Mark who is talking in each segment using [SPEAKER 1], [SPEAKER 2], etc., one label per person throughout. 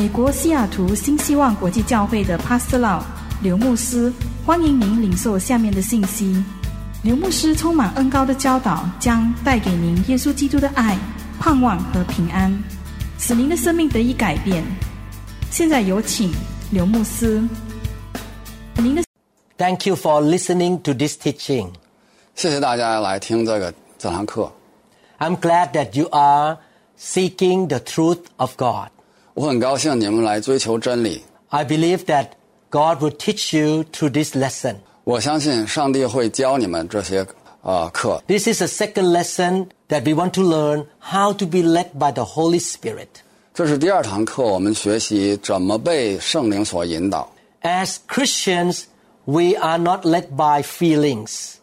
[SPEAKER 1] 美国西雅图新希望国际教会的 Pastor Lau 刘牧师，欢迎您领受下面的信息。刘牧师充满恩高的教导，将带给您耶稣基督的爱、盼望和平安，使您的生命得以改变。现在有请刘牧师。您的
[SPEAKER 2] Thank you for listening to this teaching.
[SPEAKER 3] 谢谢大家来听这个这堂课。
[SPEAKER 2] I'm glad that you are seeking the truth of God.
[SPEAKER 3] 我很高兴你们来追求真理。
[SPEAKER 2] I believe that God will teach you through this lesson.
[SPEAKER 3] 我相信上帝会教你们这些呃课。
[SPEAKER 2] This is the second lesson that we want to learn how to be led by the Holy Spirit.
[SPEAKER 3] 这是第二堂课，我们学习怎么被圣灵所引导。
[SPEAKER 2] As Christians, we are not led by feelings.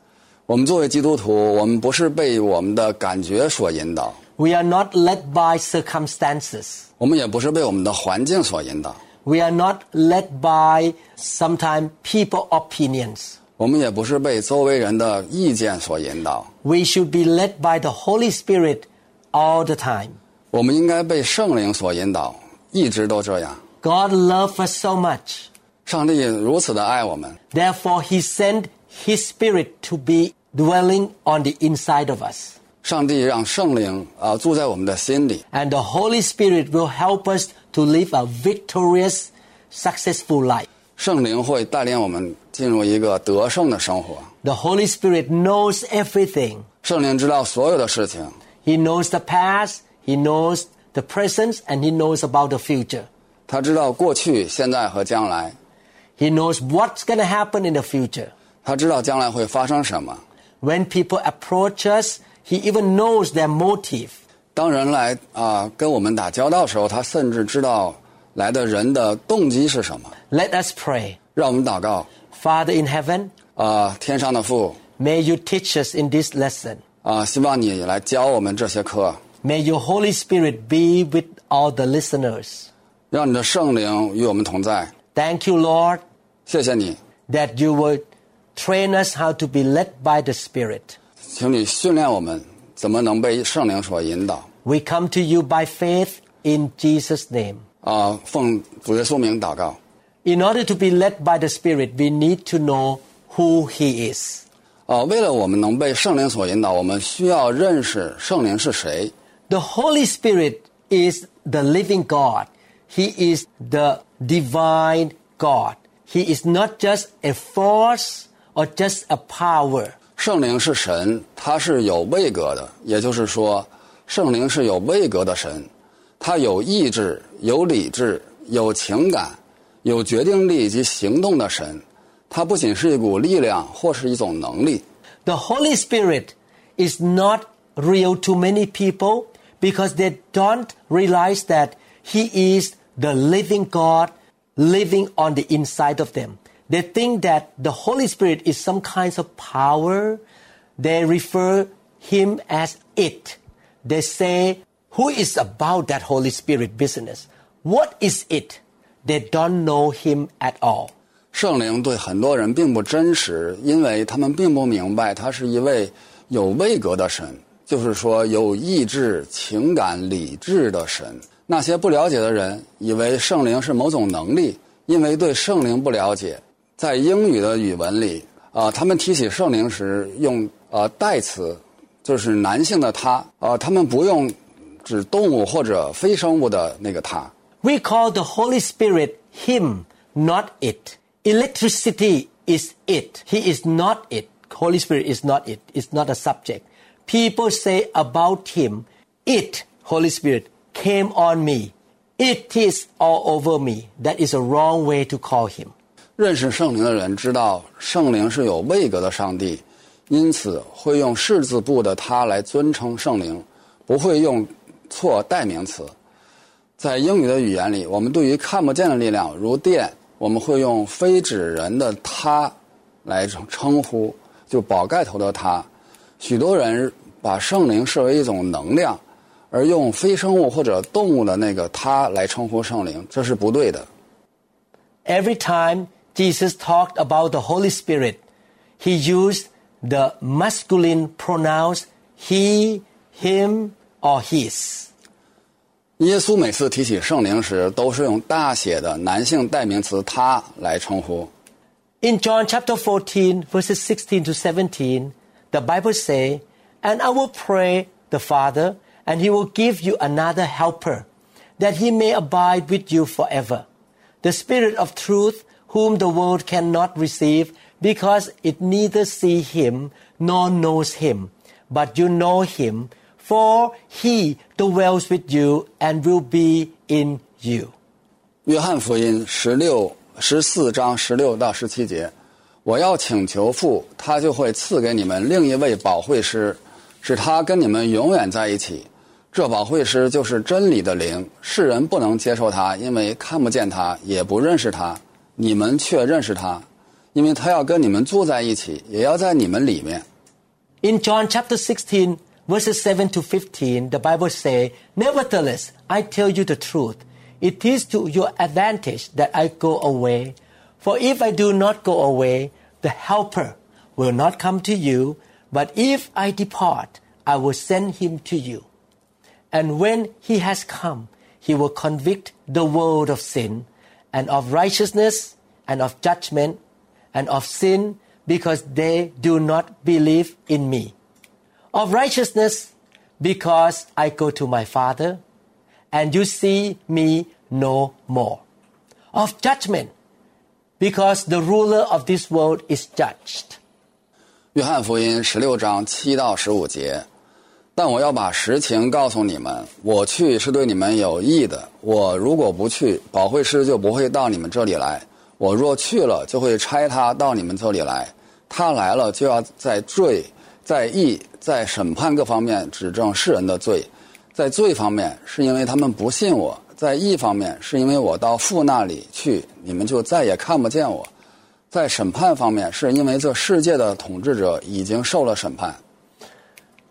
[SPEAKER 3] 我们作为基督徒，我们不是被我们的感觉所引导，
[SPEAKER 2] We are not led by circumstances.
[SPEAKER 3] 我们也不是被我们的环境所引导，
[SPEAKER 2] We are not led by sometimes people opinions.
[SPEAKER 3] 我们也不是被周围人的意见所引导。
[SPEAKER 2] We should be led by the Holy Spirit all the time.
[SPEAKER 3] 我们应该被圣灵所引导，一直都这样。
[SPEAKER 2] God loved us so much.
[SPEAKER 3] 上帝如此的爱我们，
[SPEAKER 2] Therefore, He sent His Spirit to be dwelling on the inside of us.
[SPEAKER 3] 上帝让圣灵啊、住在我们的心里，
[SPEAKER 2] And the Holy Spirit will help us to live a victorious, successful life.
[SPEAKER 3] 圣灵会带领我们进入一个得胜的生活。
[SPEAKER 2] The Holy Spirit knows everything.
[SPEAKER 3] 圣灵知道所有的事情，
[SPEAKER 2] He knows the past, He knows the present, and He knows about the future.
[SPEAKER 3] 他知道过去、现在和将来，
[SPEAKER 2] He knows what's going to happen in the future.
[SPEAKER 3] 他知道将来会发生什么。
[SPEAKER 2] When people approach us, He even knows their motive.
[SPEAKER 3] 当人来啊、跟我们打交道的时候，他甚至知道来的人的动机是什么。
[SPEAKER 2] Let us pray.
[SPEAKER 3] 让我们祷告
[SPEAKER 2] Father in heaven,
[SPEAKER 3] 啊、天上的父
[SPEAKER 2] may you teach us in this lesson.
[SPEAKER 3] 啊、希望你来教我们这些课，
[SPEAKER 2] May your Holy Spirit be with all the listeners.
[SPEAKER 3] 让你的圣灵与我们同在。
[SPEAKER 2] Thank you, Lord,
[SPEAKER 3] 谢谢你，
[SPEAKER 2] that you will train us how to be led by the Spirit.
[SPEAKER 3] 请你训练我们怎么能被圣灵所引导。
[SPEAKER 2] We come to you by faith in Jesus' name.
[SPEAKER 3] 啊、奉主耶稣名祷告。
[SPEAKER 2] In order to be led by the Spirit, we need to know who He is.
[SPEAKER 3] 啊、为了我们能被圣灵所引导，我们需要认识圣灵是谁。
[SPEAKER 2] The Holy Spirit is the living God. He is the divine God. He is not just a force or just a power.
[SPEAKER 3] 圣灵是神，他是有位格的，也就是说，圣灵是有位格的神，他有意志、有理智、有情感、有决定力以及行动的神。他不仅是一股力量或是一种能力
[SPEAKER 2] ，The Holy Spirit is not real to many people because they don't realize that He is the living God living on the inside of them. They think that the Holy Spirit is some kind of power. They refer Him as it. They say, Who is about that Holy Spirit business? What is it? They don't know Him at all.
[SPEAKER 3] 圣灵对很多人并不真实，因为他们并不明白他是一位有位格的神，就是说有意志、情感、理智的神。那些不了解的人以为圣灵是某种能力，因为对圣灵不了解。 在英语的语文里，啊、他们提起圣灵时用呃代词，就是男性的他，啊、他们不用指动物或者非生物的那个他。
[SPEAKER 2] We call the Holy Spirit Him, not it. Electricity is it. He is not it. Holy Spirit is not it. It's not a subject. People say about Him, it, Holy Spirit, came on me. It is all over me. That is a wrong way to call Him.
[SPEAKER 3] 认识圣灵的人知道，圣灵是有位格的上帝，因此会用士字部的他来尊称圣灵，不会用错代名词。在英语的语言里，我们对于看不见的力量，如电，我们会用非指人的他来称称呼，就宝盖头的他。许多人把圣灵视为一种能量，而用非生物或者动物的那个他来称呼圣灵，这是不对的。
[SPEAKER 2] Every time Jesus talked about the Holy Spirit, he used the masculine pronouns he, him, or his.
[SPEAKER 3] 耶稣每次提起圣灵时，都是用大写的男性代名词“他”来称呼。
[SPEAKER 2] In John chapter 14, verses 16 to 17, the Bible say, And I will pray the Father, and he will give you another helper, that he may abide with you forever. The Spirit of truth, whom the world cannot receive, because it neither see him nor knows him. But you know him, for he dwells with you and will be in you.
[SPEAKER 3] 约翰福音十六十四章十六到十七节，我要请求父，他就会赐给你们另一位保惠师，使他跟你们永远在一起。这保惠师就是真理的灵，世人不能接受他，因为看不见他，也不认识他。 你们却认识他，因为他要跟你们住在一起，也要在你们里面。
[SPEAKER 2] In John chapter 16, verses 7 to 15, the Bible say, Nevertheless, I tell you the truth. It is to your advantage that I go away. For if I do not go away, the Helper will not come to you. But if I depart, I will send him to you. And when he has come, he will convict the world of sin and of righteousness and of judgment and of sin because they do not believe in me. Of righteousness because I go to my Father and you see me no more. Of judgment because the ruler of this world is judged.
[SPEAKER 3] 约翰福音十六章七到十五节， 但我要把实情告诉你们，我去是对你们有益的。我如果不去，保惠师就不会到你们这里来；我若去了，就会差他到你们这里来。他来了，就要在罪、在义、在审判各方面指证世人的罪。在罪方面，是因为他们不信我；在义方面，是因为我到父那里去，你们就再也看不见我。在审判方面，是因为这世界的统治者已经受了审判。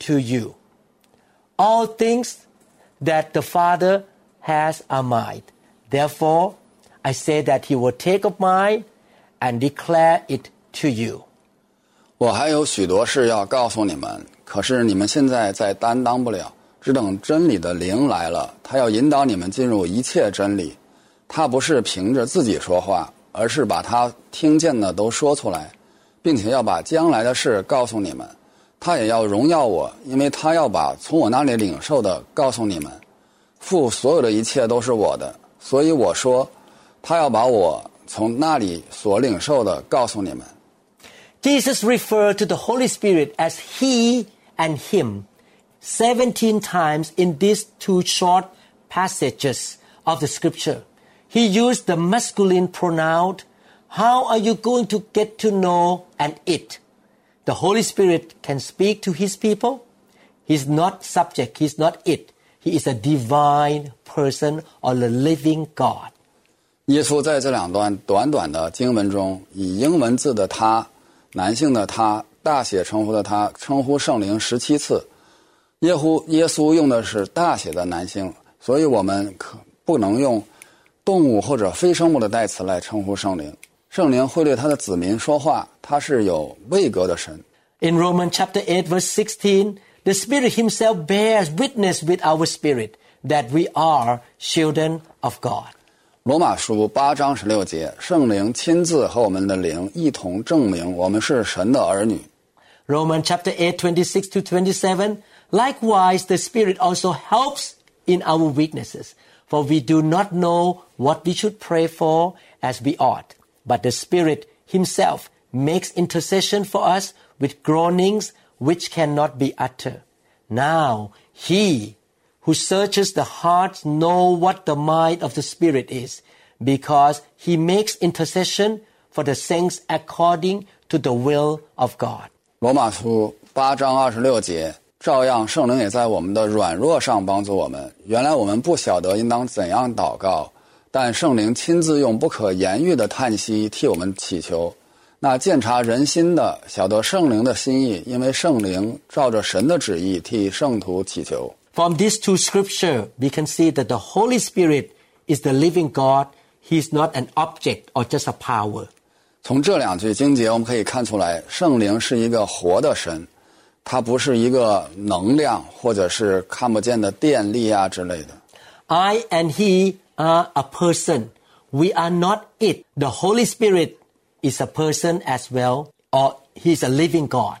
[SPEAKER 2] to you. All things that the Father has are mine. Therefore, I say that he will take of mine and declare it to you.
[SPEAKER 3] 我还有许多事要告诉你们，可是你们现在再担当不了，只等真理的灵来了，他要引导你们进入一切真理。他不是凭着自己说话，而是把他听见的都说出来，并且要把将来的事告诉你们。 他也要荣耀我，因为他要把从我那里领受的告诉你们。父所有的一切都是我的，所以我说，他要把我从那里所领受的告诉你们。
[SPEAKER 2] Jesus referred to the Holy Spirit as He and Him 17 times in these two short passages of the Scripture. He used the masculine pronoun. How are you going to get to know and it? The Holy Spirit can speak to His people. He's not subject, He's not it. He is a divine person or the living God.
[SPEAKER 3] 耶稣在这两段短短的经文中，以英文字的“他”、男性的“他”、大写称呼的“他”称呼圣灵十七次。耶稣耶稣用的是大写的男性，所以我们可不能用动物或者非生物的代词来称呼圣灵。 圣灵会对他的子民说话，他是有位格的神。
[SPEAKER 2] In Romans chapter 8 verse 16, the Spirit himself bears witness with our spirit that we are children of God.
[SPEAKER 3] 罗马书八章十六节，圣灵亲自和我们的灵一同证明我们是神的儿女。
[SPEAKER 2] Romans chapter 8 26 to 27, likewise the Spirit also helps in our weaknesses, for we do not know what we should pray for as we ought, but the Spirit himself makes intercession for us with groanings which cannot be uttered. Now he who searches the hearts know what the mind of the Spirit is, because he makes intercession for the saints according to the will of God.
[SPEAKER 3] 罗马书八章二十六节， 照样圣灵也在我们的软弱上帮助我们。原来我们不晓得应当怎样祷告， 但圣灵亲自用不可言喻的叹息替我们祈求。那鉴察人心的，晓得圣灵的心意，因为圣灵照着神的旨意替圣徒祈求。
[SPEAKER 2] From these two scripture, we can see that the Holy Spirit is the living God. He is not an object or just a power.
[SPEAKER 3] 从这两句经节，我们可以看出来，圣灵是一个活的神，它不是一个能量或者是看不见的电力啊之类的。
[SPEAKER 2] I and He are a person. We are not it. The Holy Spirit is a person as well, or He's a living God.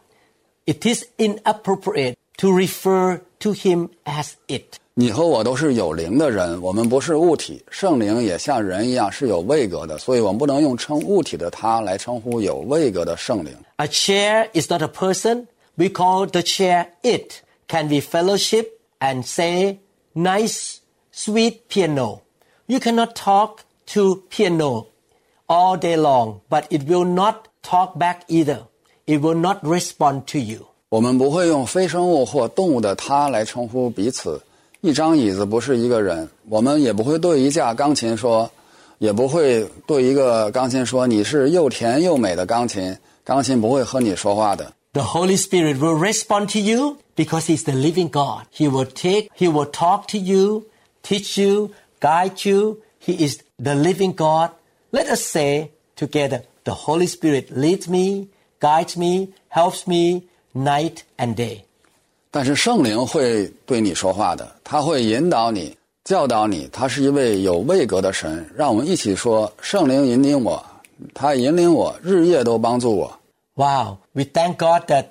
[SPEAKER 2] It is inappropriate to refer to Him as it.
[SPEAKER 3] 你和我都是有灵的人，我们不是物体。圣灵也像人一样是有位格的，所以我们不能用称物体的他来称呼有位格的圣灵。
[SPEAKER 2] A chair is not a person. We call the chair it. Can be fellowship and say nice, sweet piano. You cannot talk to piano all day long, but it will not talk back either. It will not respond to you.
[SPEAKER 3] 我们不会用非生物或动物的他来称呼彼此。一张椅子不是一个人，我们也不会对一架钢琴说，也不会对一个钢琴说你是又甜又美的钢琴。钢琴不会和你说话的。
[SPEAKER 2] The Holy Spirit will respond to you because He's the living God. He will take, He will talk to you, teach you, guide you. He is the living God. Let us say together, the Holy Spirit leads me, guides me, helps me night and day.
[SPEAKER 3] 但是圣灵会对你说话的，他会引导你、教导你。他是一位有位格的神，让我们一起说：圣灵引领我，他引领我，日夜都帮助我。
[SPEAKER 2] Wow, we thank God that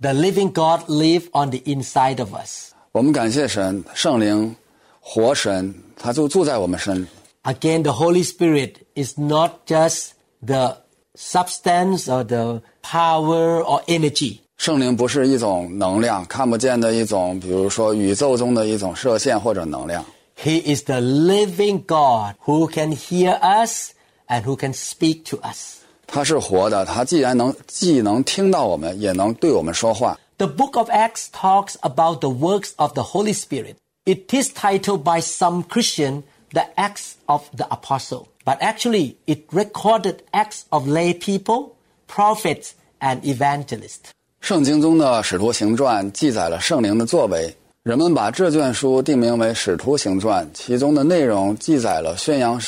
[SPEAKER 2] the living God live on the inside of us.
[SPEAKER 3] 我们感谢神，圣灵， 活神，他就住在我们身。
[SPEAKER 2] Again, the Holy Spirit is not just the substance or the power or energy.
[SPEAKER 3] 圣灵不是一种能量，看不见的一种，比如说宇宙中的一种射线或者能量。
[SPEAKER 2] He is the living God who can hear us and who can speak to us.
[SPEAKER 3] 他是活的，他既然能既能听到我们，也能对我们说话。
[SPEAKER 2] The book of Acts talks about the works of the Holy Spirit. It is titled by some Christian the Acts of the Apostle, but actually it recorded acts of lay people, prophets, and evangelists.
[SPEAKER 3] 圣经中的《使徒行传》记载了圣灵的作为，人们把这卷书定名为《使徒行传》，其中的内容记载了宣扬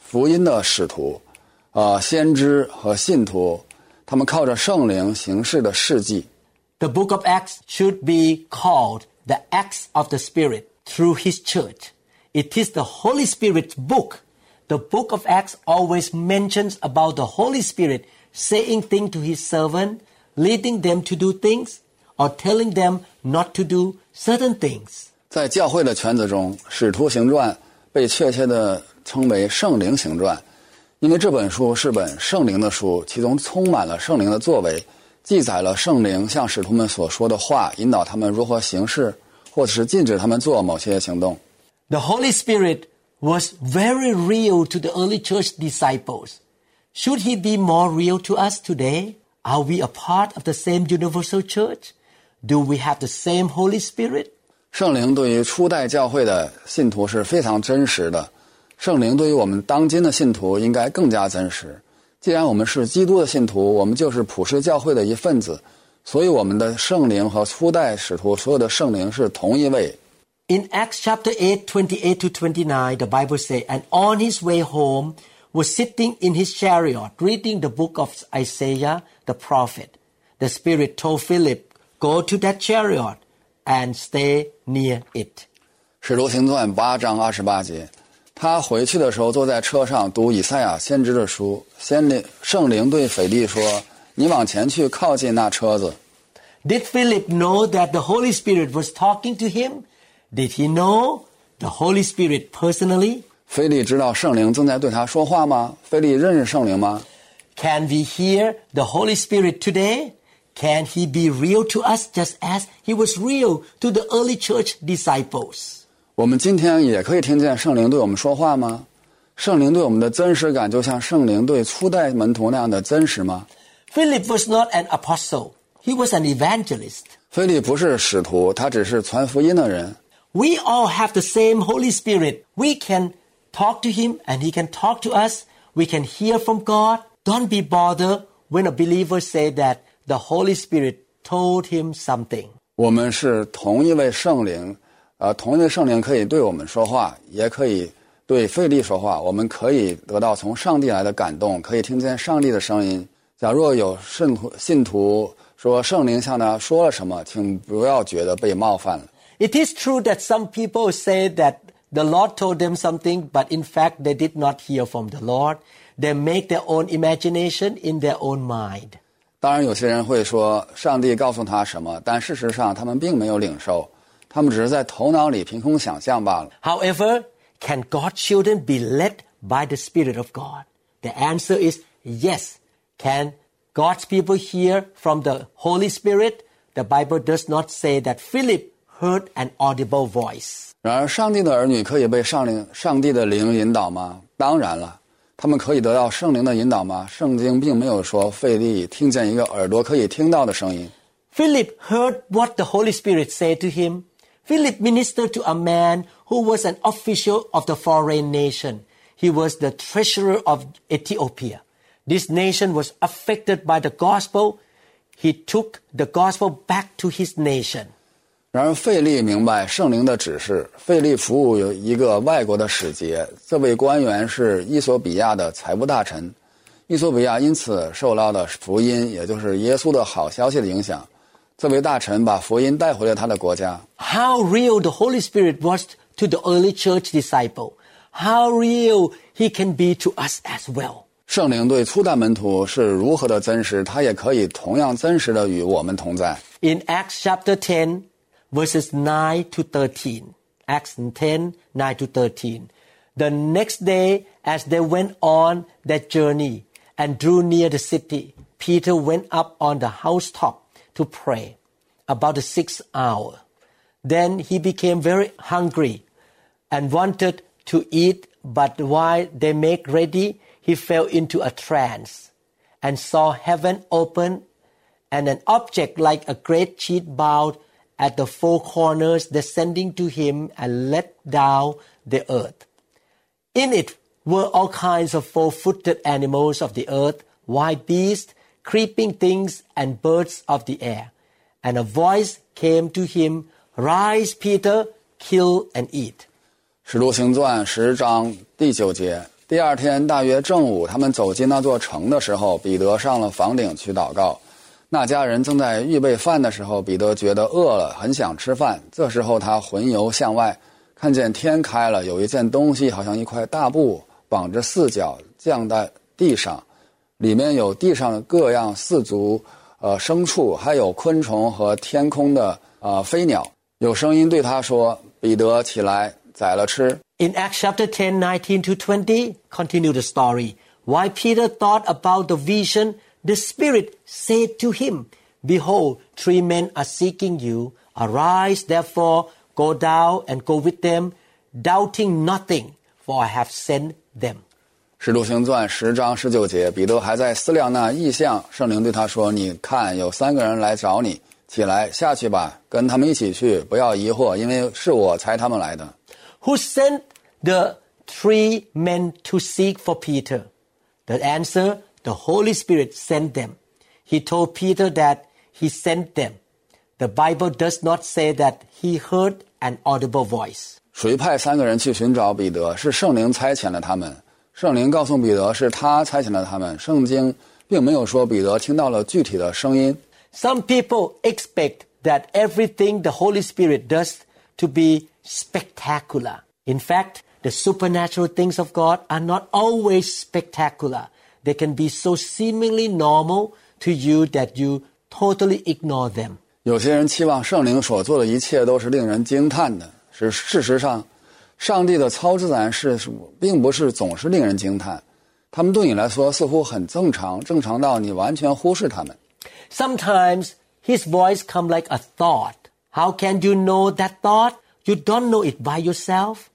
[SPEAKER 3] 福音的使徒、呃先知和信徒，他们靠着圣灵行事的事迹。
[SPEAKER 2] The book of Acts should be called the Acts of the Spirit through His church. It is the Holy Spirit's book. The book of Acts always mentions about the Holy Spirit saying things to His servant, leading them to do things, or telling them not to do certain things.
[SPEAKER 3] 在教会的圈子中，《使徒行传》被确切地称为《圣灵行传》，因为这本书是本圣灵的书，其中充满了圣灵的作为，记载了圣灵向使徒们所说的话，引导他们如何行事， 或者是禁止他们做某些行动。
[SPEAKER 2] The Holy Spirit was very real to the early church disciples. Should He be more real to us today? Are we a part of the same universal church? Do we have the same Holy Spirit?
[SPEAKER 3] 圣灵对于初代教会的信徒是非常真实的，圣灵对于我们当今的信徒应该更加真实。既然我们是基督的信徒，我们就是普世教会的一份子， 所以我们的圣灵和初代使徒所有的圣灵是同一位。
[SPEAKER 2] In Acts chapter 8, 28 to 29, the Bible says, And on his way home was sitting in his chariot, reading the book of Isaiah the prophet. The Spirit told Philip, Go to that chariot and stay near it.
[SPEAKER 3] 使徒行传八章二十八节，他回去的时候坐在车上读以赛亚先知的书。先灵圣灵对腓利说。你往前去，靠近那车子。
[SPEAKER 2] Did Philip know that the Holy Spirit was talking to him? Did he know the Holy Spirit personally?
[SPEAKER 3] 腓利知道圣灵正在对他说话吗？腓利认识圣灵吗
[SPEAKER 2] ？Can we hear the Holy Spirit today? Can he be real to us just as he was real to the early church disciples?
[SPEAKER 3] 我们今天也可以听见圣灵对我们说话吗？圣灵对我们的真实感，就像圣灵对初代门徒那样的真实吗？
[SPEAKER 2] Philip was not an apostle. He was an evangelist.
[SPEAKER 3] 腓利不是使徒，他只是传福音的人。
[SPEAKER 2] We all have the same Holy Spirit. We can talk to him and he can talk to us. We can hear from God. Don't be bothered when a believer say that the Holy Spirit told him something.
[SPEAKER 3] 我们是同一位圣灵，呃，同一位圣灵可以对我们说话，也可以对腓利说话。我们可以得到从上帝来的感动，可以听见上帝的声音，假若有信徒信徒说圣灵向他说了什么，请不要觉得被冒犯了。
[SPEAKER 2] It is true that some people say that the Lord told them something, but in fact they did not hear from the Lord. They make their own imagination in their own mind.
[SPEAKER 3] 当然，有些人会说上帝告诉他什么，但事实上他们并没有领受，他们只是在头脑里凭空想象罢了。
[SPEAKER 2] However, can God's children be led by the Spirit of God? The answer is yes. Can God's people hear from the Holy Spirit? The Bible does not say that Philip heard an audible voice.
[SPEAKER 3] 然而，上帝的儿女可以被上灵、上帝的灵引导吗？当然了，他们可以得到圣灵的引导吗？圣经并没有说腓利听见一个耳朵可以听到的声音。
[SPEAKER 2] Philip heard what the Holy Spirit said to him. Philip ministered to a man who was an official of the foreign nation. He was the treasurer of Ethiopia. This nation was affected by the gospel. He took the gospel back to his nation.
[SPEAKER 3] 然而，腓利明白圣灵的指示。腓利服务有一个外国的使节，这位官员是伊索比亚的财务大臣。伊索比亚因此受到了福音，也就是耶稣的好消息的影响。这位大臣把福音带回了他的国家。
[SPEAKER 2] How real the Holy Spirit was to the early church disciple! How real he can be to us as well!
[SPEAKER 3] 圣灵对初代门徒是如何的真实，他也可以同样真实的与我们同在。
[SPEAKER 2] In Acts chapter 10, verses 9 to 13. Acts 10, 9 to 13. The next day, as they went on their journey and drew near the city, Peter went up on the housetop to pray about the sixth hour. Then he became very hungry and wanted to eat, but while they make ready, he fell into a trance and saw heaven open and an object like a great sheet bowed at the four corners descending to him and let down the earth. In it were all kinds of four-footed animals of the earth, wild beasts, creeping things, and birds of the air. And a voice came to him, Rise, Peter, kill and eat.
[SPEAKER 3] 使徒行传十章第九节， 第二天大约正午，他们走进那座城的时候，彼得上了房顶去祷告。那家人正在预备饭的时候，彼得觉得饿了，很想吃饭。这时候他魂游向外，看见天开了，有一件东西，好像一块大布，绑着四角降在地上，里面有地上的各样四足呃牲畜，还有昆虫和天空的呃飞鸟。有声音对他说：“彼得，起来，宰了吃。”
[SPEAKER 2] In Acts chapter 10, 19 to 20, continue the story. While Peter thought about the vision, the Spirit said to him, Behold, three men are seeking you. Arise, therefore, go down and go with them, doubting nothing, for I have sent them.
[SPEAKER 3] 使徒行传十章十九节，彼得还在思量那异象，圣灵对他说：“你看，有三个人来找你，起来下去吧，跟他们一起去，不要疑惑，因为是我差他们来的。
[SPEAKER 2] Who sent the three men to seek for Peter? The answer, the Holy Spirit sent them. He told Peter that he sent them. The Bible does not say that he heard an audible voice.
[SPEAKER 3] 谁派三个人去寻找彼得？是圣灵差遣了他们。圣灵告诉彼得是他差遣了他们。圣经并没有说彼得听到了具体的声音。
[SPEAKER 2] Some people expect that everything the Holy Spirit does to be spectacular. In fact, the supernatural things of God are not always spectacular. They can be so seemingly normal to you that you totally ignore them.
[SPEAKER 3] 有些人期望圣灵所做的一切都是令人惊叹的，是事实上，上帝的超自然事物并不是总是令人惊叹，他们对你来说似乎很正常，正常到你完全忽视他们。
[SPEAKER 2] Sometimes his voice come like a thought. How can you know that thought? You don't know it by yourself.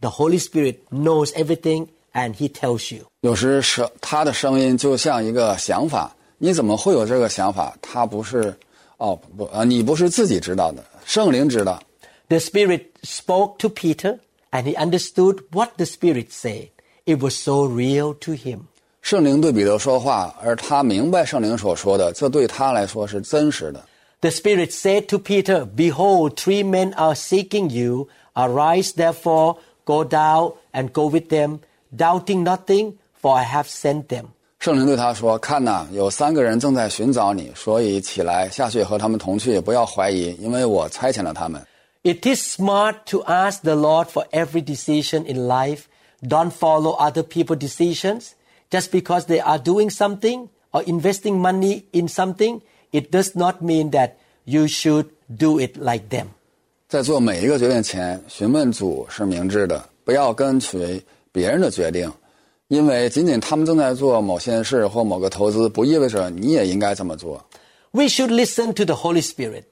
[SPEAKER 2] The Holy Spirit knows everything and he tells you.
[SPEAKER 3] 有时是他的声音就像一个想法，你怎么会有这个想法？他不是 哦不啊，你不是自己知道的，圣灵知道。
[SPEAKER 2] The Spirit spoke to Peter, and he understood what the Spirit said. It was so real to him.
[SPEAKER 3] 圣灵对彼得说话，而他明白圣灵所说的，这对他来说是真实的。
[SPEAKER 2] The Spirit said to Peter, Behold, three men are seeking you. Arise, therefore, go down and go with them, doubting nothing, for I have sent them.
[SPEAKER 3] 圣灵对他说：“看呐，有三个人正在寻找你，所以起来下去和他们同去，不要怀疑，因为我差遣了他们。
[SPEAKER 2] It is smart to ask the Lord for every decision in life. Don't follow other people's decisions. Just because they are doing something or investing money in something, it does not mean that you should do it like them.
[SPEAKER 3] 在做每一个决定前，询问主是明智的，不要跟随别人的决定，因为仅仅他们正在做某件事或某个投资，不意味着你也应该这么做。
[SPEAKER 2] We should listen to the Holy Spirit.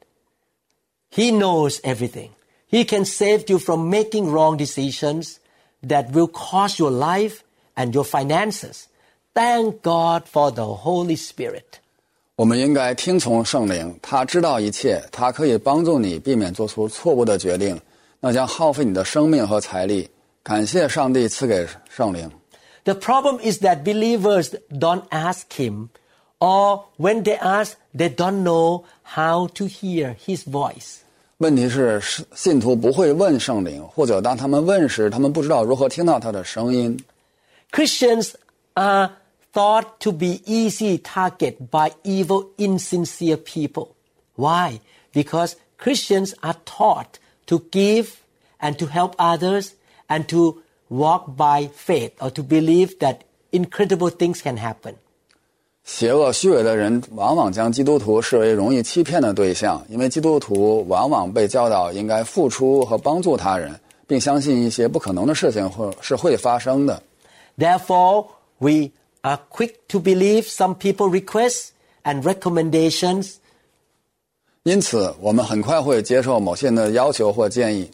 [SPEAKER 2] He knows everything. He can save you from making wrong decisions that will cost your life and your finances. Thank God for the Holy Spirit.
[SPEAKER 3] 我们应该听从圣灵，他知道一切，他可以帮助你避免做出错误的决定，那将耗费你的生命和财力。感谢上帝赐给圣灵。
[SPEAKER 2] The problem is that believers don't ask Him, or when they ask, they don't know how to hear His voice.
[SPEAKER 3] 问题是，是信徒不会问圣灵，或者当他们问时，他们不知道如何听到他的声音。
[SPEAKER 2] Christians are thought to be easy target by evil, insincere people. Why? Because Christians are taught to give and to help others and to walk by faith or to believe that incredible things can happen.
[SPEAKER 3] 邪恶虚伪的人往往将基督徒视为容易欺骗的对象，因为基督徒往往被教导应该付出和帮助他人，并相信一些不可能的事情会是会发生的。
[SPEAKER 2] Therefore, we are quick to believe some people requests and recommendations
[SPEAKER 3] 因此，我们很快会接受某些人的要求或建议。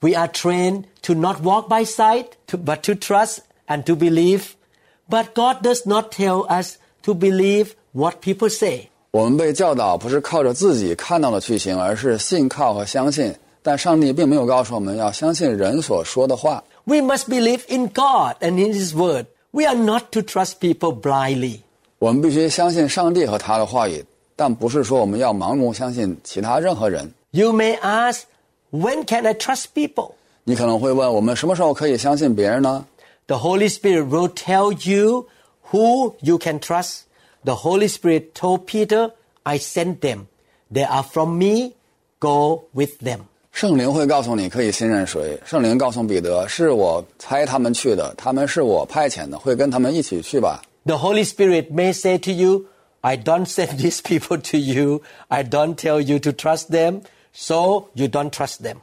[SPEAKER 2] We are trained to not walk by sight, to, but to trust and to believe. But God does not tell us to believe what people say.
[SPEAKER 3] 我们被教导不是靠着自己看到的去行，而是信靠和相信。但上帝并没有告诉我们要相信人所说的话。
[SPEAKER 2] We must believe in God and in His Word. We are not to trust people blindly.
[SPEAKER 3] 我们必须相信上帝和他的话语，但不是说我们要盲目相信其他任何人。
[SPEAKER 2] You may ask, when can I trust people?
[SPEAKER 3] 你可能会问，我们什么时候可以相信别人呢？
[SPEAKER 2] The Holy Spirit will tell you who you can trust. The Holy Spirit told Peter, I sent them. They are from me. Go with them.
[SPEAKER 3] 圣灵会告诉你可以信任谁。圣灵告诉彼得，是我差他们去的，他们是我派遣的，会跟他们一起去吧。
[SPEAKER 2] The Holy Spirit may say to you, I don't send these people to you. I don't tell you to trust them. So you don't trust them.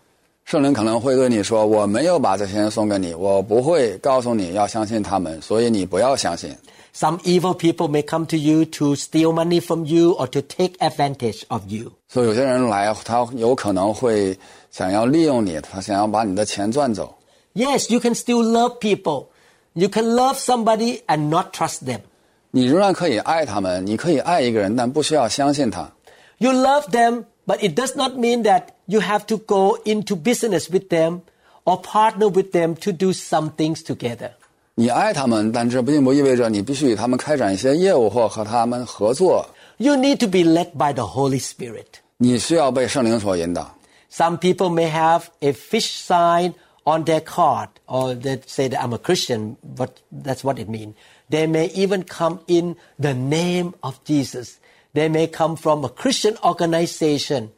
[SPEAKER 3] 圣灵可能会对你说：“我没有把这些人送给你，我不会告诉你要相信他们，所以你不要相信。
[SPEAKER 2] Some evil people may come to you to steal money from you or to take advantage of you.
[SPEAKER 3] ”所以有些人来，他有可能会 想要利用你，他想要把你的钱赚走。
[SPEAKER 2] Yes, you can still love people. You can love somebody and not trust them.
[SPEAKER 3] 你仍然可以爱他们，你可以爱一个人，但不需要相信他。
[SPEAKER 2] You love them, but it does not mean that you have to go into business with them or partner with them to do some things together.
[SPEAKER 3] 你爱他们，但这并不意味着你必须与他们开展一些业务或和他们合作。
[SPEAKER 2] You need to be led by the Holy Spirit.
[SPEAKER 3] 你需要被圣灵所引导。
[SPEAKER 2] Some people may have a fish sign on their card, or they say that I'm a Christian, but that's what it means. They may even come in the name of Jesus. They may come from a Christian organization.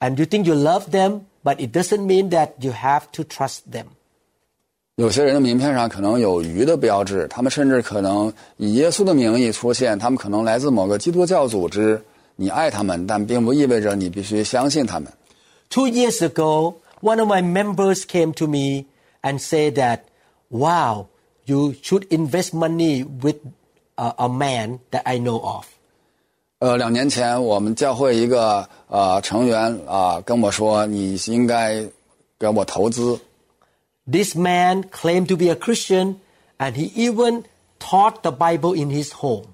[SPEAKER 2] And you think you love them, but it doesn't mean that you have to trust them.
[SPEAKER 3] 有些人的名片上可能有鱼的标志，他们甚至可能以耶稣的名义出现，他们可能来自某个基督教组织。你爱他们，但并不意味着你必须相信他们。
[SPEAKER 2] Two years ago, one of my members came to me and said that, wow, you should invest money with a, a man that I know of.
[SPEAKER 3] 呃，两年前我们教会一个呃成员啊、跟我说，你应该给我投资。
[SPEAKER 2] This man claimed to be a Christian and he even taught the Bible in his home.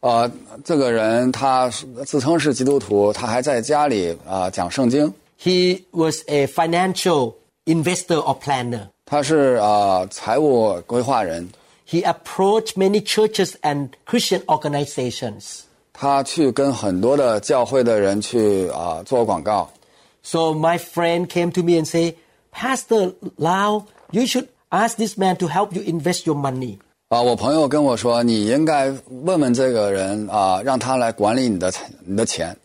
[SPEAKER 3] 呃，这个人他自称是基督徒，他还在家里啊、讲圣经。
[SPEAKER 2] He was a financial investor or planner.
[SPEAKER 3] 他是啊、财务规划人，
[SPEAKER 2] He approached many churches and Christian organizations.
[SPEAKER 3] 他去跟很多的教会的人去啊、做广告。
[SPEAKER 2] So my friend came to me and say, Pastor Lau, you should ask this man to help you invest your money.
[SPEAKER 3] 啊，我朋友跟我说，你应该问问这个人啊，让他来管理你的财你的钱。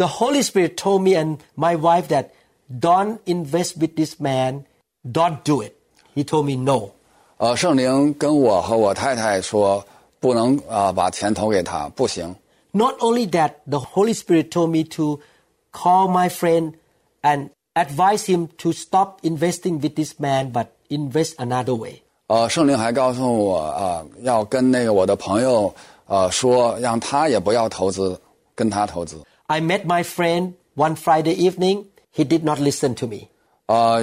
[SPEAKER 2] The Holy Spirit told me and my wife that don't invest with this man, don't do it. He told me no.
[SPEAKER 3] 呃，圣灵跟我和我太太说，不能啊把钱投给他，不行。
[SPEAKER 2] Not only that, the Holy Spirit told me to call my friend and advise him to stop investing with this man but invest another way.
[SPEAKER 3] 呃，圣灵还告诉我啊，要跟那个我的朋友呃说，让他也不要投资，跟他投资。
[SPEAKER 2] I met my friend one Friday evening. He did not listen to me.
[SPEAKER 3] 呃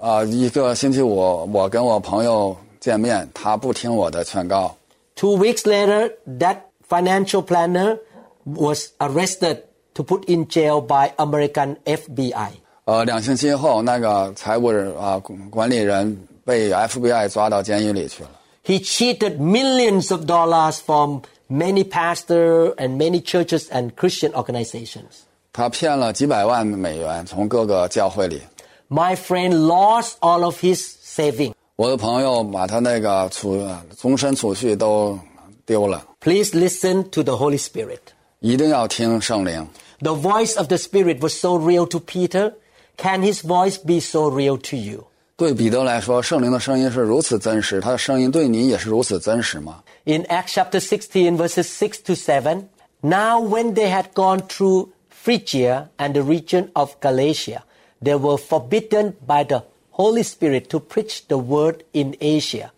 [SPEAKER 3] 呃，一个星期五，我跟我朋友见面，他不听我的劝告。
[SPEAKER 2] Two weeks later, that financial planner was arrested to put in jail by American FBI.
[SPEAKER 3] 呃，两星期后，那个财务人啊、管理人被 FBI 抓到监狱里去了。
[SPEAKER 2] He cheated millions of dollars from many pastors and many churches and Christian organizations.
[SPEAKER 3] 他骗了几百万美元从各个教会里。
[SPEAKER 2] My friend lost all of his saving.
[SPEAKER 3] 我的朋友把他那个储终身储蓄都丢了。
[SPEAKER 2] Please listen to the Holy Spirit.
[SPEAKER 3] 一定要听圣灵。
[SPEAKER 2] The voice of the Spirit was so real to Peter. Can his voice be so real to you?
[SPEAKER 3] 对彼得来说，圣灵的声音是如此真实，他的声音对你也是如此真实吗？
[SPEAKER 2] In Acts chapter 16, verses 6 to 7, now when they had gone through Phrygia and the region of Galatia, they were forbidden by the Holy Spirit to preach the word in Asia.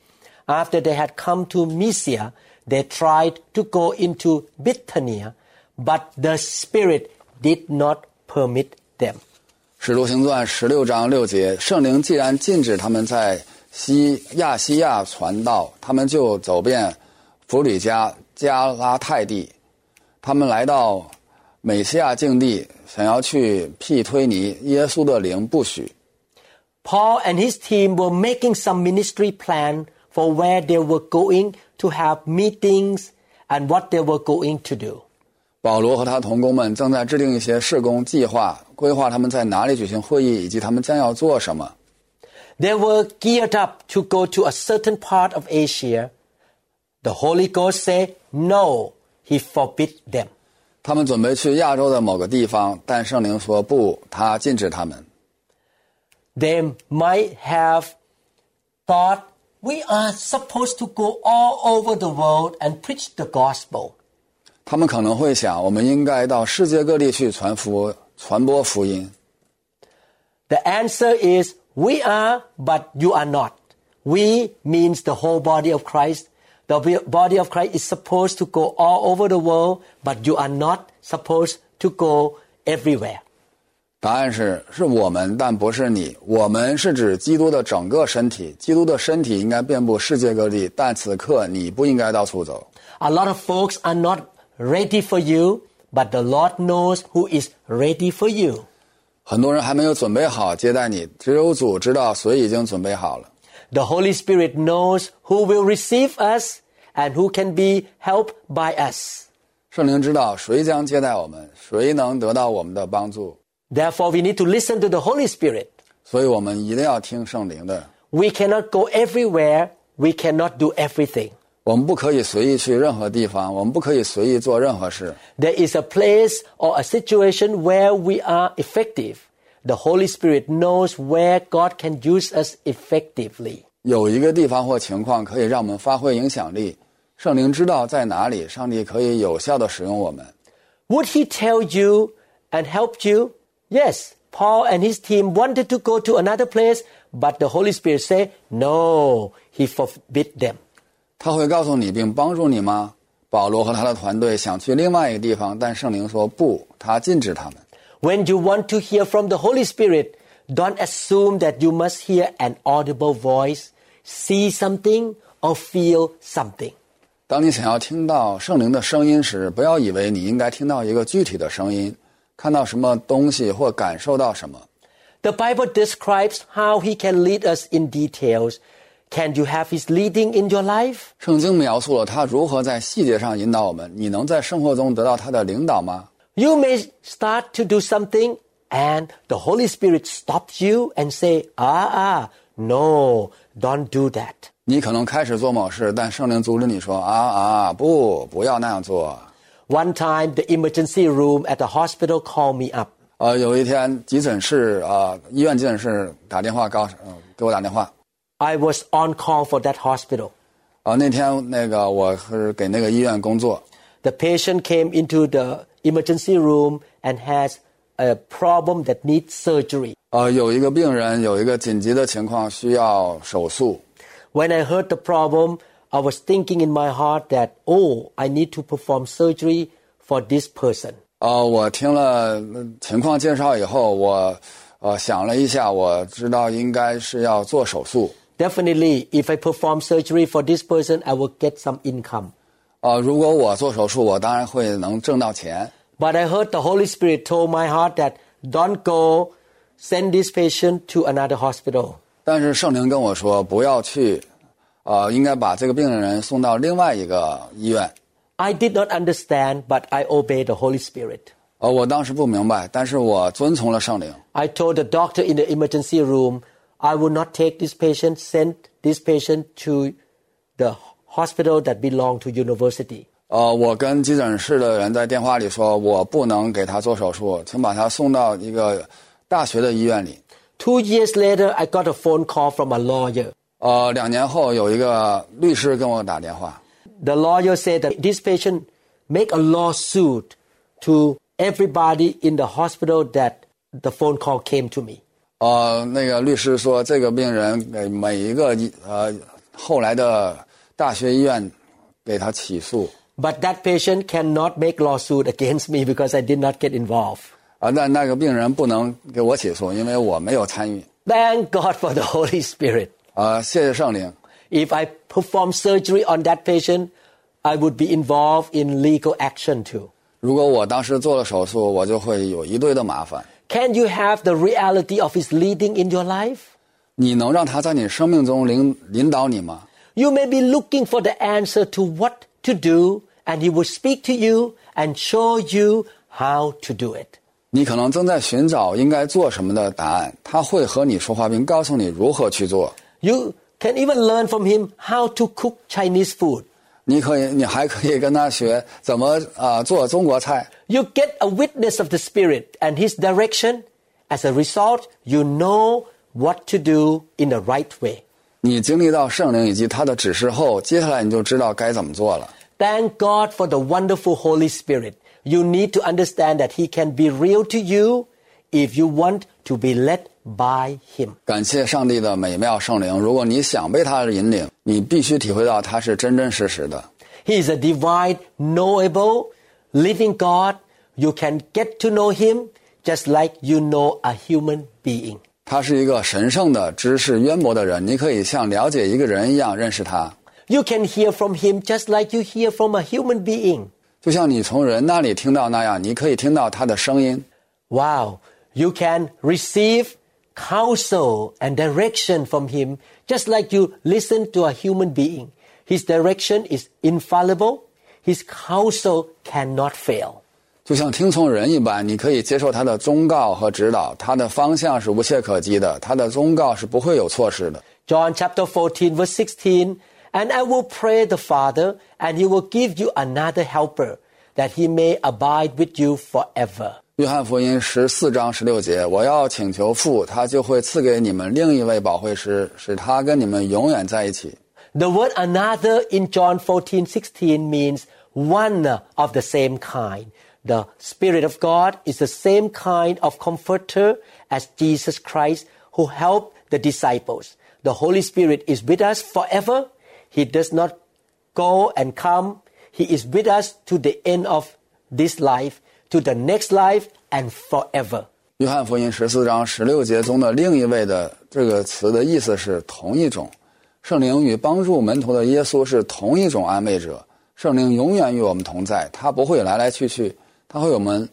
[SPEAKER 2] After they had come to Mysia, they tried to go into Bithynia, but the Spirit did not permit them.
[SPEAKER 3] 使徒行传十六章六节，圣灵既然禁止他们在西亚西亚传道，他们就走遍弗里加、加拉泰地。他们来到美西亚境地，想要去庇推尼，耶稣的灵不许。
[SPEAKER 2] Paul and his team were making some ministry plan for where they were going to have meetings and what they were going to do.
[SPEAKER 3] 保罗和他同工们正在制定一些事工计划，规划他们在哪里举行会议，以及他们将要做什么。
[SPEAKER 2] They were geared up to go to a certain part of Asia. The Holy Ghost said, No, he forbid them.
[SPEAKER 3] 他们准备去亚洲的某个地方，但圣灵说不，他禁止他们。
[SPEAKER 2] They might have thought, We are supposed to go all over the world and preach the gospel.
[SPEAKER 3] 他们可能会想，我们应该到世界各地去传福传播福音。
[SPEAKER 2] The answer is, We are, but you are not. We means the whole body of Christ. The body of Christ is supposed to go all over the world, but you are not supposed to go everywhere.
[SPEAKER 3] 答案是：是我们，但不是你。我们是指基督的整个身体，基督的身体应该遍布世界各地，但此刻你不应该到处走。
[SPEAKER 2] A lot of folks are not ready for you, but the Lord knows who is ready for you.
[SPEAKER 3] 很多人还没有准备好接待你，只有主知道谁已经准备好了。
[SPEAKER 2] The Holy Spirit knows who will receive us and who can be helped by us.
[SPEAKER 3] 圣灵知道谁将接待我们，谁能得到我们的帮助，
[SPEAKER 2] Therefore, we need to listen to the Holy Spirit.
[SPEAKER 3] 所以我们一定要听圣灵的。
[SPEAKER 2] We cannot go everywhere. We cannot do everything.
[SPEAKER 3] 我们不可以随意去任何地方，我们不可以随意做任何事。
[SPEAKER 2] There is a place or a situation where we are effective. The Holy Spirit knows where God can use us effectively.
[SPEAKER 3] 有一个地方或情况可以让我们发挥影响力，圣灵知道在哪里，上帝可以有效的使用我们。
[SPEAKER 2] Would he tell you and help you? Yes. Paul and his team wanted to go to another place, but the Holy Spirit said, no, he forbid them.
[SPEAKER 3] 他会告诉你并帮助你吗？保罗和他的团队想去另外一个地方，但圣灵说不，他禁止他们。
[SPEAKER 2] When you want to hear from the Holy Spirit, don't assume that you must hear an audible voice, see something, or feel something.
[SPEAKER 3] 当你想要听到圣灵的声音时，不要以为你应该听到一个具体的声音，看到什么东西或感受到什么。
[SPEAKER 2] The Bible describes how He can lead us in details. Can you have His leading in your life?
[SPEAKER 3] 圣经描述了他如何在细节上引导我们。你能在生活中得到他的领导吗？
[SPEAKER 2] You may start to do something and the Holy Spirit stops you and say, ah, ah, no, don't do that.
[SPEAKER 3] 你可能开始做某事，但圣灵阻止你说啊啊，不，不要那样做。
[SPEAKER 2] One time, the emergency room at the hospital called me up.
[SPEAKER 3] 呃，有一天急诊室啊、呃医院急诊室打电话告、呃给我打电话
[SPEAKER 2] I was on call for that hospital.
[SPEAKER 3] 啊、那天那个我是给那个医院工作，
[SPEAKER 2] The patient came into the emergency room and has a problem that needs surgery.
[SPEAKER 3] 呃，有一个病人有一个紧急的情况需要手术。
[SPEAKER 2] When I heard the problem, I was thinking in my heart that, oh, I need to perform surgery for this person.
[SPEAKER 3] 呃，我听了呃情况介绍以后，我呃想了一下，我知道应该是要做手术。
[SPEAKER 2] Definitely, if I perform surgery for this person, I will get some income.
[SPEAKER 3] 呃，如果我做手术，我当然会能挣到钱。
[SPEAKER 2] But I heard the Holy Spirit told my heart that don't go, send this patient to another hospital.
[SPEAKER 3] 但是圣灵跟我说不要去，呃，应该把这个病人送到另外一个医院。
[SPEAKER 2] I did not understand, but I obeyed the Holy Spirit.
[SPEAKER 3] 呃，我当时不明白，但是我遵从了圣灵。
[SPEAKER 2] I told the doctor in the emergency room, I will not take this patient, send this patient to the hospital that belong to university.
[SPEAKER 3] 呃，我跟急诊室的人在电话里说，我不能给他做手术，请把他送到一个大学的医院里。
[SPEAKER 2] Two years later, I got a phone call from a lawyer.
[SPEAKER 3] 呃，两年后有一个律师跟我打电话，
[SPEAKER 2] The lawyer said that this patient make a lawsuit to everybody in the hospital that the phone call came to me.
[SPEAKER 3] 呃，那个律师说，这个病人给每一个医呃后来的大学医院给他起诉
[SPEAKER 2] But that patient cannot make lawsuit against me because I did not get involved.
[SPEAKER 3] 啊，但那个病人不能给我起诉，因为我没有参与。
[SPEAKER 2] Thank God for the Holy Spirit.
[SPEAKER 3] 啊，谢谢圣灵。
[SPEAKER 2] If I perform surgery on that patient, I would be involved in legal action too.
[SPEAKER 3] 如果我当时做了手术，我就会有一堆的麻烦。
[SPEAKER 2] Can you have the reality of His leading in your life?
[SPEAKER 3] 你能让他在你生命中领引导你吗？
[SPEAKER 2] You may be looking for the answer to what to do, and He will speak to you and show you how to do it.
[SPEAKER 3] 你可能正在寻找应该做什么的答案，他会和你说话，并告诉你如何去做。
[SPEAKER 2] You can even learn from Him how to cook Chinese food.
[SPEAKER 3] 你可以，你还可以跟他学怎么啊、做中国菜。
[SPEAKER 2] You get a witness of the Spirit and His direction. As a result, you know what to do in the right way.
[SPEAKER 3] 你经历到圣灵以及他的指示后，接下来你就知道该怎么做了。
[SPEAKER 2] Thank God for the wonderful Holy Spirit. You need to understand that He can be real to you if you want to be led by Him.
[SPEAKER 3] 感谢上帝的美妙圣灵。如果你想被他的引领，你必须体会到他是真真实实的。
[SPEAKER 2] He is a divine, knowable, living God. You can get to know Him just like you know a human being.
[SPEAKER 3] 他是一个神圣的、知识渊博的人，你可以像了解一个人一样认识他，
[SPEAKER 2] You can hear from Him just like you hear from a human being.
[SPEAKER 3] 就像你从人那里听到那样，你可以听到他的声音。
[SPEAKER 2] Wow. You can receive counsel and direction from Him just like you listen to a human being. His direction is infallible. His counsel cannot fail.
[SPEAKER 3] 就像听从人一般，你可以接受他的忠告和指导，他的方向是无懈可击的，他的忠告是不会有错失的。
[SPEAKER 2] John chapter 14, verse 16. And I will pray the Father, and he will give you another helper, that he may abide with you forever.
[SPEAKER 3] 约翰福音十四章十六节，我要请求父，他就会赐给你们另一位保惠师，使他跟你们永远在一起。
[SPEAKER 2] The word another in John 14, 16 means one of the same kind. The Spirit of God is the same kind of comforter as Jesus Christ who helped the disciples. The Holy Spirit is with us forever. He does not go and come. He is with us to the end of this life, to the next life, and forever.
[SPEAKER 3] 约翰福音十四章十六节中的另一位的这个词的意思是同一种，圣灵与帮助门徒的耶稣是同一种安慰者， 圣灵永远与我们同在，他不会来来去去，他会我们，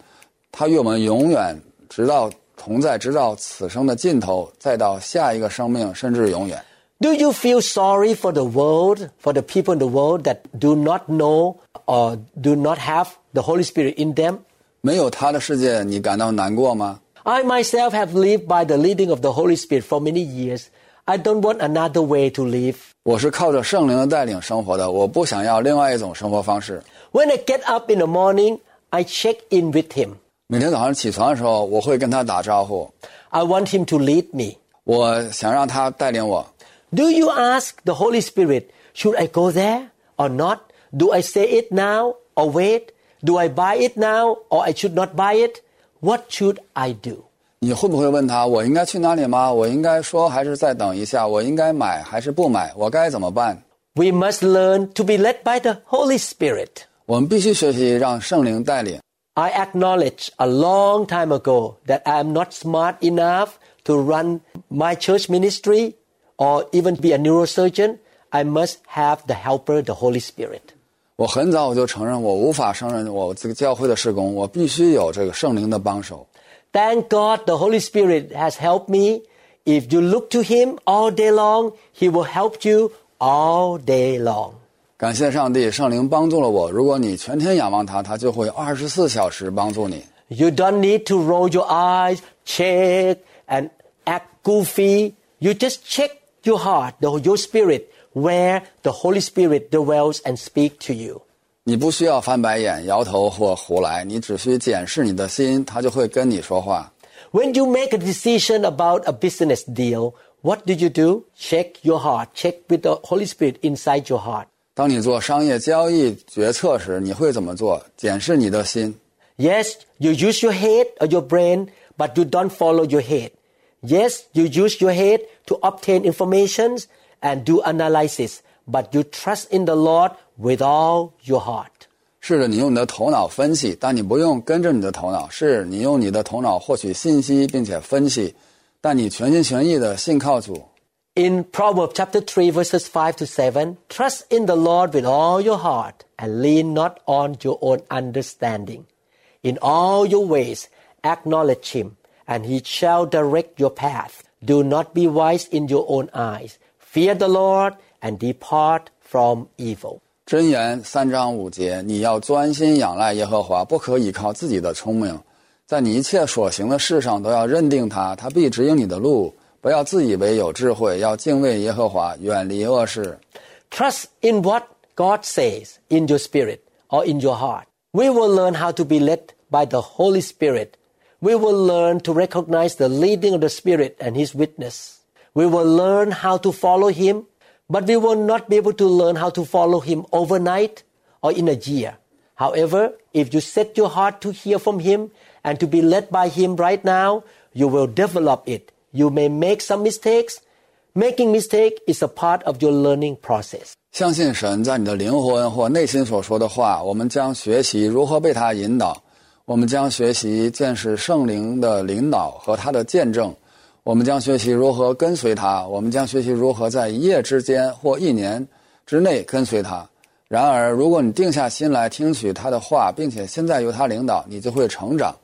[SPEAKER 3] 他与我们永远直到同在，直到此生的尽头，再到下一个生命，甚至永远。
[SPEAKER 2] Do you feel sorry for the world, for the people in the world that do not know or do not have the Holy Spirit in them?
[SPEAKER 3] 没有他的世界，你感到难过吗？
[SPEAKER 2] I myself have lived by the leading of the Holy Spirit for many years. I don't want another way to live.
[SPEAKER 3] 我是靠着圣灵的带领生活的，我不想要另外一种生活方式。
[SPEAKER 2] When I get up in the morning, I check in with Him.
[SPEAKER 3] 每天早上起床的时候，我会跟他打招呼，
[SPEAKER 2] I want Him to lead me.
[SPEAKER 3] 我想让他带领我。
[SPEAKER 2] Do you ask the Holy Spirit, should I go there or not? Do I say it now or wait? Do I buy it now or I should not buy it? What should I do?
[SPEAKER 3] 你会不会问他，我应该去哪里吗？我应该说还是再等一下？我应该买还是不买？我该怎么办？
[SPEAKER 2] We must learn to be led by the Holy Spirit.
[SPEAKER 3] 我们必须学习让圣灵带领。
[SPEAKER 2] I acknowledge a long time ago that I am not smart enough to run my church ministry or even be a neurosurgeon. I must have the helper, the Holy Spirit.
[SPEAKER 3] 我很早我就承认，我无法胜任我这个教会的事工，我必须有这个圣灵的帮手。
[SPEAKER 2] Thank God the Holy Spirit has helped me. If you look to Him all day long, He will help you all day long.
[SPEAKER 3] 感谢上帝，圣灵帮助了我。如果你全天仰望他，他就会二十四小时帮助你。
[SPEAKER 2] You don't need to roll your eyes, check, and act goofy. You just check your heart, the, your spirit, where the Holy Spirit dwells and speak to you.
[SPEAKER 3] 你不需要翻白眼、摇头或胡来，你只需检视你的心，他就会跟你说话。
[SPEAKER 2] When you make a decision about a business deal, what do you do? Check your heart. Check with the Holy Spirit inside your heart.
[SPEAKER 3] 当你做商业交易决策时，你会怎么做？检视你的心。
[SPEAKER 2] Yes, you use your head or your brain, but you don't follow your head. Yes, you use your head to obtain information and do analysis, but you trust in the Lord with all your heart.
[SPEAKER 3] 是的，你用你的头脑分析，但你不用跟着你的头脑。是你用你的头脑获取信息并且分析，但你全心全意的信靠主。
[SPEAKER 2] In Proverbs chapter 3 verses 5 to 7, trust in the Lord with all your heart and lean not on your own understanding. In all your ways acknowledge him and he shall direct your path. Do not be wise in your own eyes. Fear the Lord and depart from evil.
[SPEAKER 3] 箴言三章五节，你要专心仰赖耶和华，不可倚靠自己的聪明，在你一切所行的事上都要认定他，他必指引你的路。不要自以为有智慧，要敬畏耶和华，远离恶事。
[SPEAKER 2] Trust in what God says in your spirit or in your heart. We will learn how to be led by the Holy Spirit. We will learn to recognize the leading of the Spirit and His witness. We will learn how to follow Him, but we will not be able to learn how to follow Him overnight or in a year. However, if you set your heart to hear from Him and to be led by Him right now, you will develop it. You may make some mistakes. Making mistake is a part of your learning process.
[SPEAKER 3] 相信神在你的灵魂或内心所说的话，我们将学习如何被他引导，我们将学习见识圣灵的领导和他的见证， 我们将学习如何跟随他，我们将学习如何在一夜之间或一年之内跟随他。然而，如果你定下心来听取他的话，并且现在由他领导，你就会成长。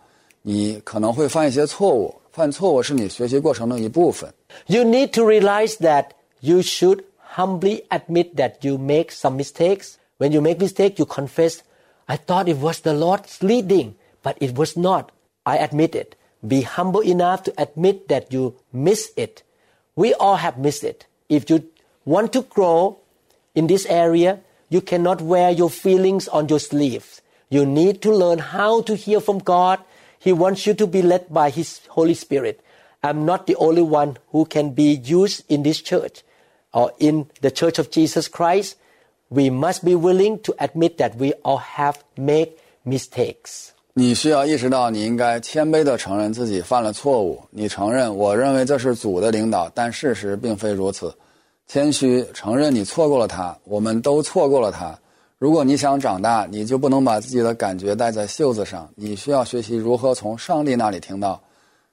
[SPEAKER 3] 你可能会犯一些错误，犯错误是你学习过程的一部分。
[SPEAKER 2] You need to realize that you should humbly admit that you make some mistakes. When you make mistake, you confess, I thought it was the Lord's leading, but it was not. I admit it. Be humble enough to admit that you miss it. We all have missed it. If you want to grow in this area, you cannot wear your feelings on your sleeves. You need to learn how to hear from God. He wants you to be led by His Holy Spirit. I'm not the only one who can be used in this church or in the church of Jesus Christ. We must be willing to admit that we all have made mistakes.
[SPEAKER 3] 你需要意识到，你应该谦卑地承认自己犯了错误。你承认，我认为这是主的领导，但事实并非如此。谦虚承认你错过了他，我们都错过了他。如果你想长大，你就不能把自己的感觉戴在袖子上。你需要学习如何从上帝那里听到。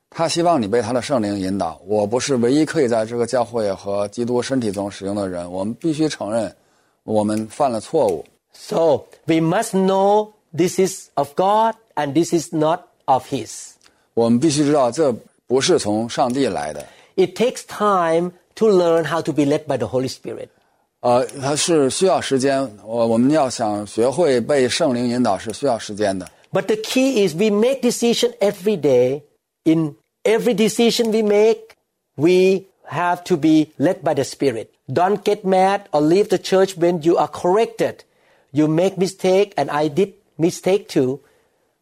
[SPEAKER 3] 他希望你被他的圣灵引导。我不是唯一可以在这个教会和基督身体中使用的人。我们必须承认，我们犯了错误。
[SPEAKER 2] So we must know this is of God and this is not of His.
[SPEAKER 3] 我们必须知道，这不是从上帝来的。
[SPEAKER 2] It takes time to learn how to be led by the Holy Spirit.
[SPEAKER 3] 呃，它是需要时间。我我们要想学会被圣灵引导，是需要时间的。
[SPEAKER 2] But the key is we make decision every day. In every decision we make, we have to be led by the Spirit. Don't get mad or leave the church when you are corrected. You make mistake and I did mistake too.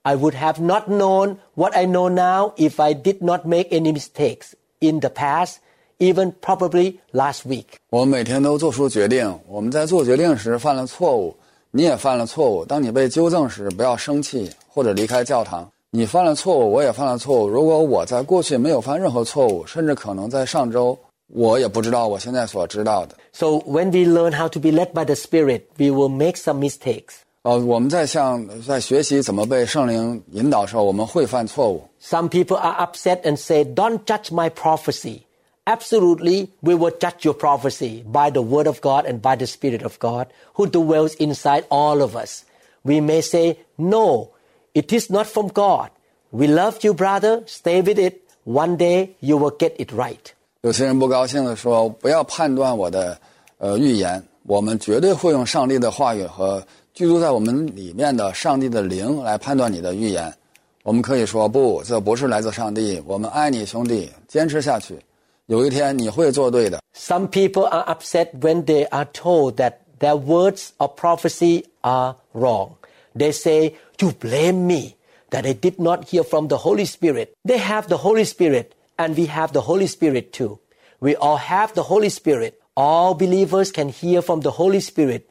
[SPEAKER 2] I would have not known what I know now if I did not make any mistakes in the past, even probably last week.
[SPEAKER 3] 我们每天都做出决定，我们在做决定时犯了错误，你也犯了错误。当你被纠正时，不要生气或者离开教堂。你犯了错误，我也犯了错误。如果我在过去没有犯任何错误，甚至可能在上周，我也不知道我现在所知道的。
[SPEAKER 2] So when we learn how to be led by the Spirit, we will make some mistakes.
[SPEAKER 3] 呃，我们在向在学习怎么被圣灵引导的时候，我们会犯错误。
[SPEAKER 2] Some people are upset and say, Don't judge my prophecy. Absolutely, we will judge your prophecy by the Word of God and by the Spirit of God who dwells inside all of us. We may say, No, it is not from God. We love you, brother. Stay with it. One day you will get it right.
[SPEAKER 3] 有些人不高兴的说：“不要判断我的呃预言，我们绝对会用上帝的话语和 居住在我们里面的上帝的灵来判断你的预言。”我们可以说：“不，这不是来自上帝。我们爱你，兄弟，坚持下去，有一天你会做对的。
[SPEAKER 2] Some people are upset when they are told that their words of prophecy are wrong. They say, You blame me that I did not hear from the Holy Spirit. They have the Holy Spirit, and we have the Holy Spirit too. We all have the Holy Spirit. All believers can hear from the Holy Spirit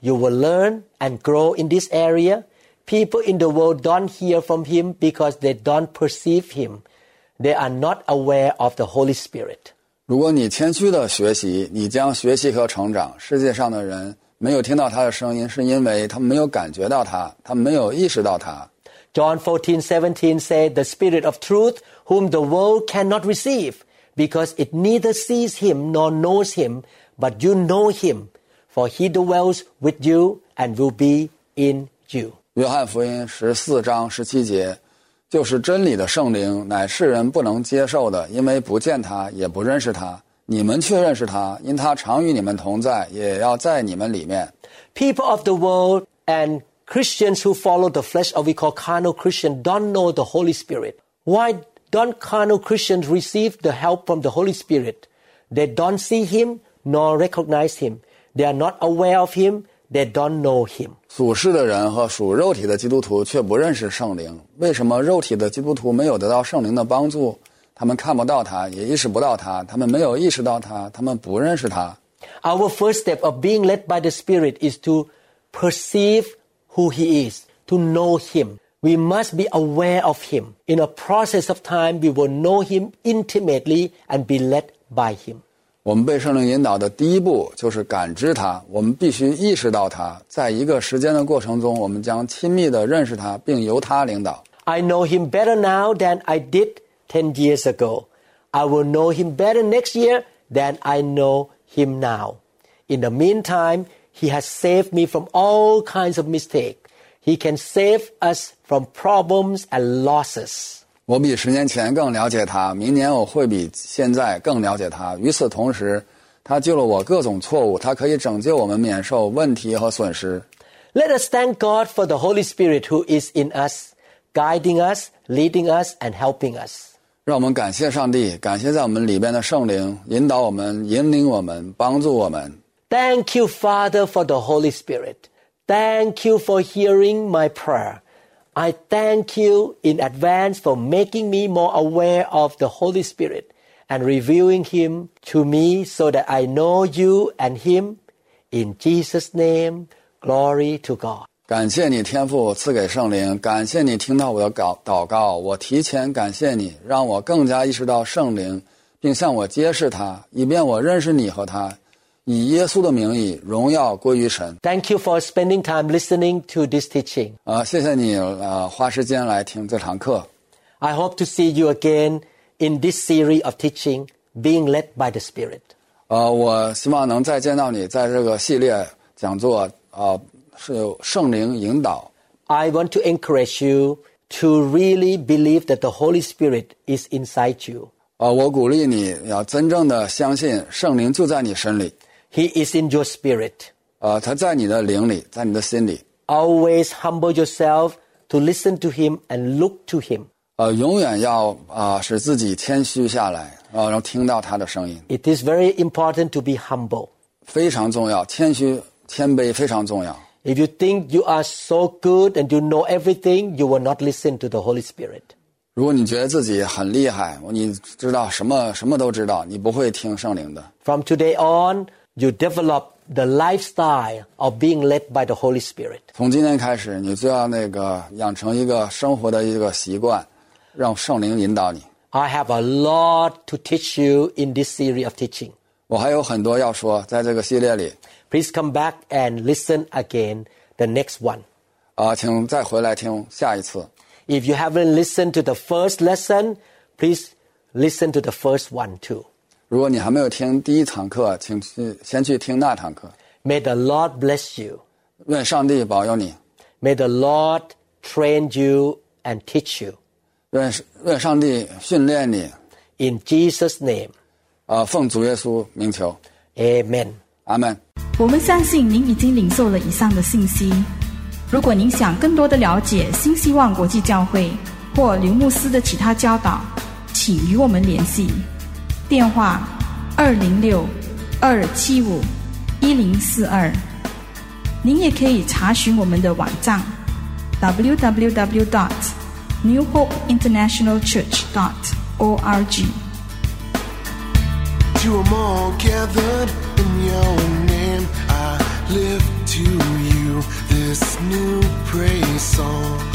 [SPEAKER 2] you will learn and grow in this area. People in the world don't hear from Him because they don't perceive Him. They are not aware of the Holy Spirit.
[SPEAKER 3] 如果你谦虚的学习，你将学习和成长。世界上的人没有听到他的声音，是因为他们没有感觉到他，他们没有意识到他。
[SPEAKER 2] John 14, 17 said, The Spirit of truth, whom the world cannot receive, because it neither sees Him nor knows Him, but you know Him, for He dwells with you and will be in you.
[SPEAKER 3] 约翰福音十四章十七节，就是真理的圣灵，乃世人不能接受的，因为不见他，也不认识他。你们却认识他，因他常与你们同在，也要在你们里面。
[SPEAKER 2] People of the world and Christians who follow the flesh, or we call carnal Christian, don't know the Holy Spirit. Why don't carnal Christians receive the help from the Holy Spirit? They don't see Him nor recognize Him. They are not aware of Him. They don't know Him.
[SPEAKER 3] 属世的人和属肉体的基督徒却不认识圣灵。为什么肉体的基督徒没有得到圣灵的帮助？他们看不到他，也意识不到他，他们没有意识到他，他们不认识他。
[SPEAKER 2] Our first step of being led by the Spirit is to perceive who He is, to know Him. We must be aware of Him. In a process of time, we will know Him intimately and be led by Him.
[SPEAKER 3] 我们被圣灵引导的第一步就是感知他，我们必须意识到他。在一个时间的过程中，我们将亲密的认识他，并由他领导。
[SPEAKER 2] I know Him better now than I did 10 years ago. I will know Him better next year than I know Him now. In the meantime, He has saved me from all kinds of mistakes. He can save us from problems and losses.
[SPEAKER 3] 我比十年前更了解他，明年我会比现在更了解他。与此同时，他救了我各种错误，他可以拯救我们免受问题和损失。
[SPEAKER 2] Let us thank God for the Holy Spirit who is in us, guiding us, leading us, and helping us.
[SPEAKER 3] 让我们感谢上帝，感谢在我们里边的圣灵，引导我们、引领我们、帮助我们。
[SPEAKER 2] Thank you, Father, for the Holy Spirit. Thank you for hearing my prayer. I thank you in advance for making me more aware of the Holy Spirit and revealing Him to me so that I know you and Him. In Jesus' name, Glory to God.
[SPEAKER 3] 感谢你天父赐给圣灵，感谢你听到我的祷祷告，我提前感谢你，让我更加意识到圣灵，并向我揭示它，以便我认识你和他。 以耶稣的名义，荣耀归于神。
[SPEAKER 2] Thank you for spending time listening to this teaching.
[SPEAKER 3] 啊、谢谢你呃花时间来听这堂课。
[SPEAKER 2] I hope to see you again in this series of teaching, being led by the Spirit.
[SPEAKER 3] 呃，我希望能再见到你，在这个系列讲座，呃，是有圣灵引导。
[SPEAKER 2] I want to encourage you to really believe that the Holy Spirit is inside you.
[SPEAKER 3] 呃，我鼓励你要真正的相信圣灵就在你身里，
[SPEAKER 2] He is in your spirit.
[SPEAKER 3] 呃，他在你的灵里，在你的心里，
[SPEAKER 2] Always humble yourself to listen to Him and look to Him.
[SPEAKER 3] 呃，永远要啊、使自己谦虚下来，呃，然后听到他的声音，
[SPEAKER 2] It is very important to be humble.
[SPEAKER 3] 非常重要，谦虚谦卑非常重要。
[SPEAKER 2] If you think you are so good and you know everything, you will not listen to the Holy Spirit.
[SPEAKER 3] 如果你觉得自己很厉害，你知道什么什么都知道，你不会听圣灵的。
[SPEAKER 2] From today on, you develop the lifestyle of being led by the Holy Spirit.
[SPEAKER 3] 从今天开始，你就要那个养成一个生活的一个习惯，让圣灵引导你。
[SPEAKER 2] I have a lot to teach you in this series of teaching.
[SPEAKER 3] 我还有很多要说，在这个系列里，
[SPEAKER 2] Please come back and listen again the next one.
[SPEAKER 3] 啊、请再回来听下一次。
[SPEAKER 2] If you haven't listened to the first lesson, please listen to the first one too.
[SPEAKER 3] 如果你还没有听第一堂课，请去先去听那堂课。
[SPEAKER 2] May the Lord bless you.
[SPEAKER 3] 愿上帝保佑你
[SPEAKER 2] ，May the Lord train you and teach you.
[SPEAKER 3] 愿愿上帝训练你。
[SPEAKER 2] In Jesus' name,
[SPEAKER 3] 啊、奉主耶稣名求
[SPEAKER 2] ，amen.
[SPEAKER 3] 阿门。
[SPEAKER 1] 我们相信您已经领受了以上的信息。如果您想更多的了解新希望国际教会或刘牧师的其他教导，请与我们联系。电话：二零六二七五一零四二。您也可以查询我们的网站 www dot New Hope International Church dot org。
[SPEAKER 4] To them all gathered in your name, I lift to you this new praise song.